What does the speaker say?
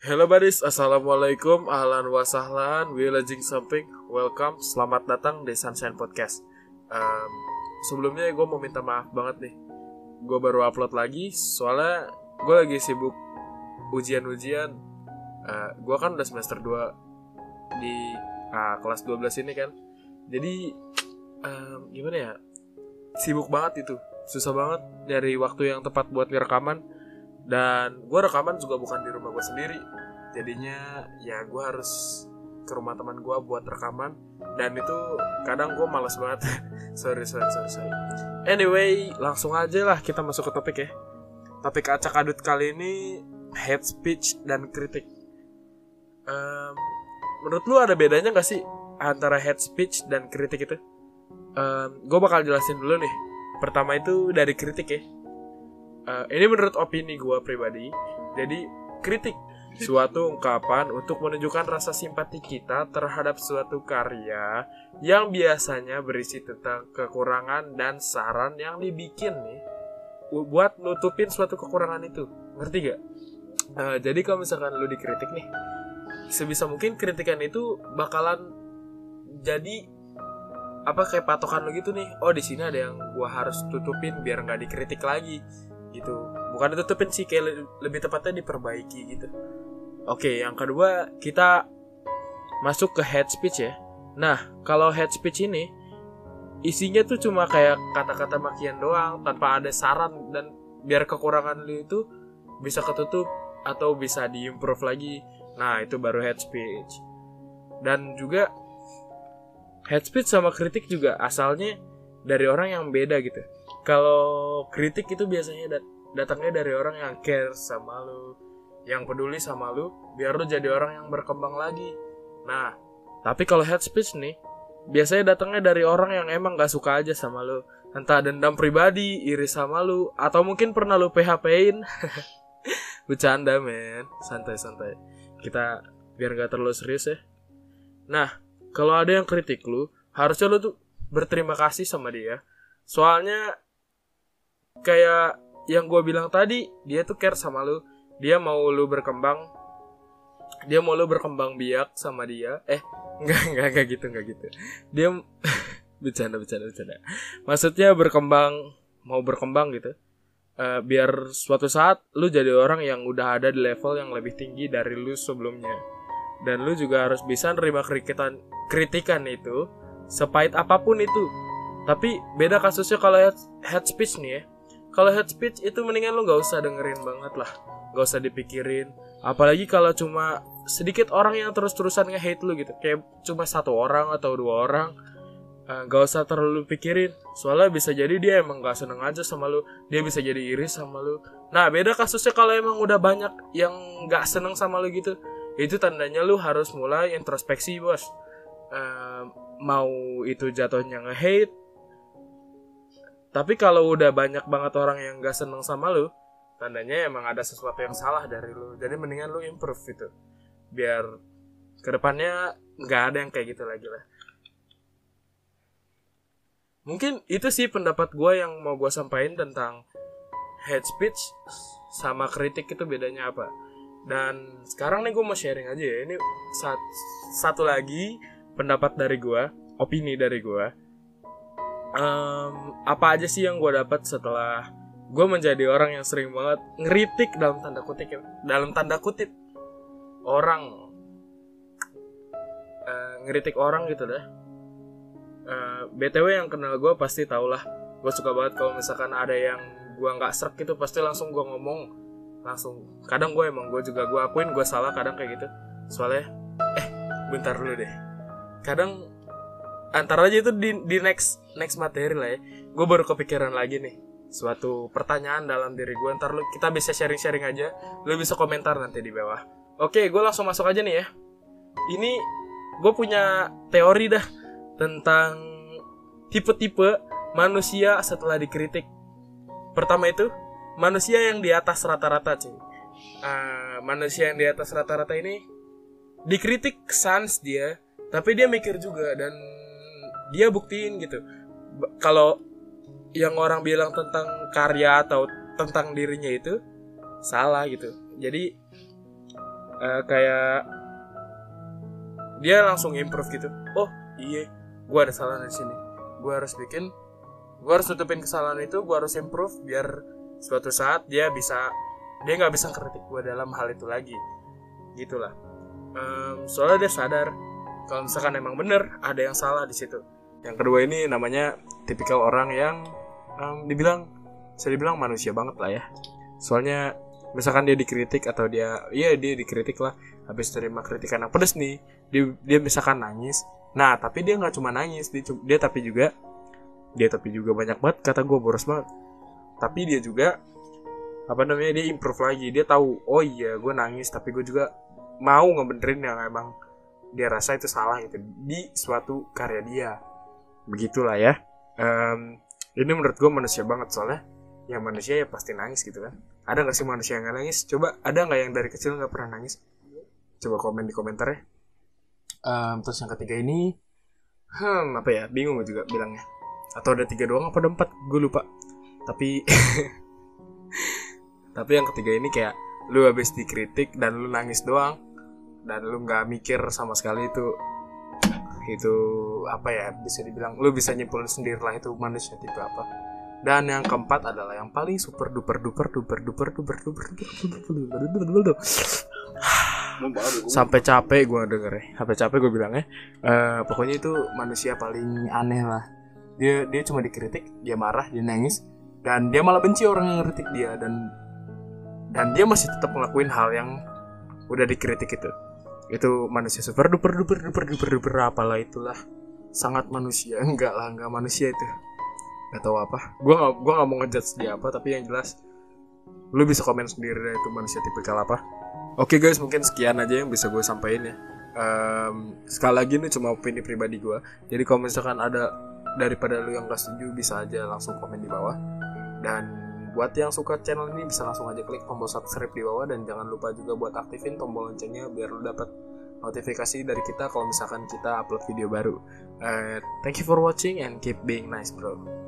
Hello buddies, Assalamualaikum, ahlan wa sahlan, wilajing something, welcome, selamat datang di Sunshine Podcast. Um, Sebelumnya gue mau minta maaf banget nih. Gue baru upload lagi, soalnya gue lagi sibuk ujian-ujian. Uh, Gue kan udah semester 2 di uh, kelas 12 ini kan. Jadi, um, gimana ya, sibuk banget itu Susah banget dari waktu yang tepat buat rekaman dan gue rekaman juga bukan di rumah gue sendiri. Jadinya ya gue harus ke rumah teman gue buat rekaman. Dan itu kadang gue males banget. Sorry sorry sorry sorry. Anyway langsung aja lah kita masuk ke topik ya. Topik acak adut kali ini hate speech dan kritik. Um, menurut lu ada bedanya gak sih antara hate speech dan kritik itu? Um, gue bakal jelasin dulu nih. Pertama itu dari kritik ya uh, ini menurut opini gue pribadi. Jadi kritik suatu ungkapan untuk menunjukkan rasa simpati kita terhadap suatu karya yang biasanya berisi tentang kekurangan dan saran yang dibikin nih buat nutupin suatu kekurangan itu. Ngerti gak? Uh, jadi kalau misalkan lu dikritik nih sebisa mungkin kritikan itu bakalan jadi apa kayak patokan lo gitu nih. Oh di sini ada yang gua harus tutupin biar nggak dikritik lagi gitu. Bukan ditutupin sih kayak lebih tepatnya diperbaiki gitu. Oke yang kedua kita masuk ke head speech ya. Nah kalau head speech ini isinya tuh cuma kayak kata-kata makian doang tanpa ada saran dan biar kekurangan lu itu bisa ketutup atau bisa diimprove lagi. Nah itu baru head speech. Dan juga head speech sama kritik juga asalnya dari orang yang beda gitu kalau kritik itu biasanya dat datangnya dari orang yang care sama lu yang peduli sama lu biar lu jadi orang yang berkembang lagi. Nah tapi kalau head speech nih biasanya datangnya dari orang yang emang gak suka aja sama lu. Entah dendam pribadi iri sama lu atau mungkin pernah lu PHP-in bercanda men. Santai santai kita biar gak terlalu serius ya. Nah kalau ada yang kritik lu harusnya lu tuh berterima kasih sama dia. Soalnya kayak yang gue bilang tadi dia tuh care sama lu. Dia mau lu berkembang. Dia mau lu berkembang biak sama dia. Eh nggak nggak nggak gitu nggak gitu. Dia bercanda bercanda bercanda. Maksudnya berkembang mau berkembang gitu. Uh, biar suatu saat lu jadi orang yang udah ada di level yang lebih tinggi dari lu sebelumnya. Dan lu juga harus bisa nerima kritikan kritikan itu sepahit apa pun itu. Tapi beda kasusnya kalau head, head speech nih ya kalau head speech itu mendingan lu nggak usah dengerin banget lah. Nggak usah dipikirin. Apalagi kalau cuma sedikit orang yang terus-terusan nge-hate lu gitu. Kayak cuma satu orang atau dua orang. Eh, nggak uh, usah terlalu pikirin. Soalnya bisa jadi dia emang nggak seneng aja sama lu. Dia bisa jadi iri sama lu. Nah beda kasusnya kalau emang udah banyak yang nggak seneng sama lu gitu. Itu tandanya lu harus mulai introspeksi bos. Uh, mau itu jatuhnya nge-hate tapi kalau udah banyak banget orang yang gak seneng sama lu, tandanya emang ada sesuatu yang salah dari lu. Jadi mendingan lu improve gitu. Biar ke depannya nggak ada yang kayak gitu lagi lah. Mungkin itu sih pendapat gue yang mau gue sampaikan tentang head speech sama kritik itu bedanya apa. Dan sekarang nih gue mau sharing aja ya. Ini satu lagi pendapat dari gue, opini dari gue um, apa aja sih yang gue dapat setelah gue menjadi orang yang sering banget ngeritik dalam tanda kutip ya? Dalam tanda kutip orang. Uh, ngeritik orang gitu dah. Uh, btw yang kenal gue pasti tau lah. Gue suka banget kalau misalkan ada yang gue nggak serak gitu pasti langsung gue ngomong. Langsung. Kadang gue emang gue juga gue akuin gue salah kadang kayak gitu. Soalnya eh bentar dulu deh. Kadang antara aja itu di, di next next materi lah ya. Gue baru kepikiran lagi nih suatu pertanyaan dalam diri gue ntar lu kita bisa sharing sharing aja. Lu bisa komentar nanti di bawah. Oke gue langsung masuk aja nih ya. Ini gue punya teori dah tentang tipe-tipe manusia setelah dikritik. Pertama itu manusia yang di atas rata-rata cuy. Uh, manusia yang di atas rata-rata ini dikritik sans dia tapi dia mikir juga dan dia buktiin gitu. Kalau yang orang bilang tentang karya atau tentang dirinya itu salah gitu. Jadi uh, kayak dia langsung improve gitu. Oh iya gue ada salah di sini. Gue harus bikin gue harus tutupin kesalahan itu gue harus improve biar suatu saat dia bisa dia nggak bisa kritik gue dalam hal itu lagi. Gitulah. Um, soalnya dia sadar kalau misalkan emang bener ada yang salah di situ yang kedua ini namanya tipikal orang yang um, dibilang bisa dibilang manusia banget lah ya. Soalnya misalkan dia dikritik atau dia iya dia dikritik lah habis terima kritikan yang pedes nih dia, dia misalkan nangis. Nah tapi dia nggak cuma nangis dia, dia tapi juga dia tapi juga banyak banget kata gue boros banget. Tapi dia juga apa namanya dia improve lagi. Dia tahu oh iya gue nangis tapi gue juga mau ngebenerin yang emang dia rasa itu salah gitu di suatu karya dia begitulah ya. Um, ini menurut gue manusia banget soalnya ya manusia ya pasti nangis gitu kan. Ada nggak sih manusia yang gak nangis? Coba ada nggak yang dari kecil nggak pernah nangis? Coba komen di komentar ya um, terus yang ketiga ini hmm apa ya? Bingung juga bilangnya. Atau ada tiga doang apa ada empat? Gue lupa. Tapi tapi yang ketiga ini kayak lu habis dikritik dan lu nangis doang. Dan lu nggak mikir sama sekali itu itu apa ya bisa dibilang lu bisa nyimpulin sendiri lah itu manusia tipe apa dan yang keempat adalah yang paling super duper duper duper duper duper duper duper duper duper sampai capek gue denger ya sampai capek gue bilangnya uh, pokoknya itu manusia paling aneh lah dia dia cuma dikritik dia marah dia nangis dan dia malah benci orang yang ngeritik dia dan dan dia masih tetap ngelakuin hal yang udah dikritik itu itu manusia super duper duper duper duper duper apalah itulah. Sangat manusia. Enggak lah enggak manusia itu. Nggak tahu apa. Gue gak gue gak mau ngejudge dia apa tapi yang jelas lu bisa komen sendiri deh itu manusia tipikal apa. Oke okay guys mungkin sekian aja yang bisa gue sampaikan ya. Um, sekali lagi ini cuma opini pribadi gue jadi kalau misalkan ada daripada lu yang gak setuju bisa aja langsung komen di bawah. Dan buat yang suka channel ini bisa langsung aja klik tombol subscribe di bawah. Dan jangan lupa juga buat aktifin tombol loncengnya biar lu dapat notifikasi dari kita kalau misalkan kita upload video baru. Uh, thank you for watching and keep being nice bro.